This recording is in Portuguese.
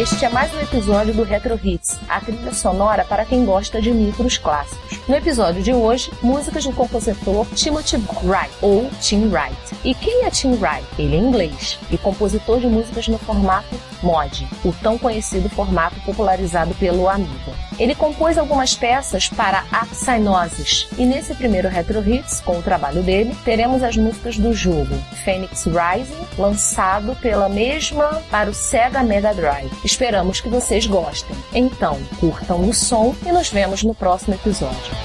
Este é mais um episódio do Retro Hits, a trilha sonora para quem gosta de micros clássicos. No episódio de hoje, músicas do compositor Timothy Wright, ou Tim Wright. E quem é Tim Wright? Ele é inglês e compositor de músicas no formato MOD, o tão conhecido formato popularizado pelo Amiga. Ele compôs algumas peças para a Psygnosis, e nesse primeiro Retro Hits, com o trabalho dele, teremos as músicas do jogo Phoenix Rising, lançado pela mesma para o Sega Mega Drive. Esperamos que vocês gostem. Então, curtam o som e nos vemos no próximo episódio.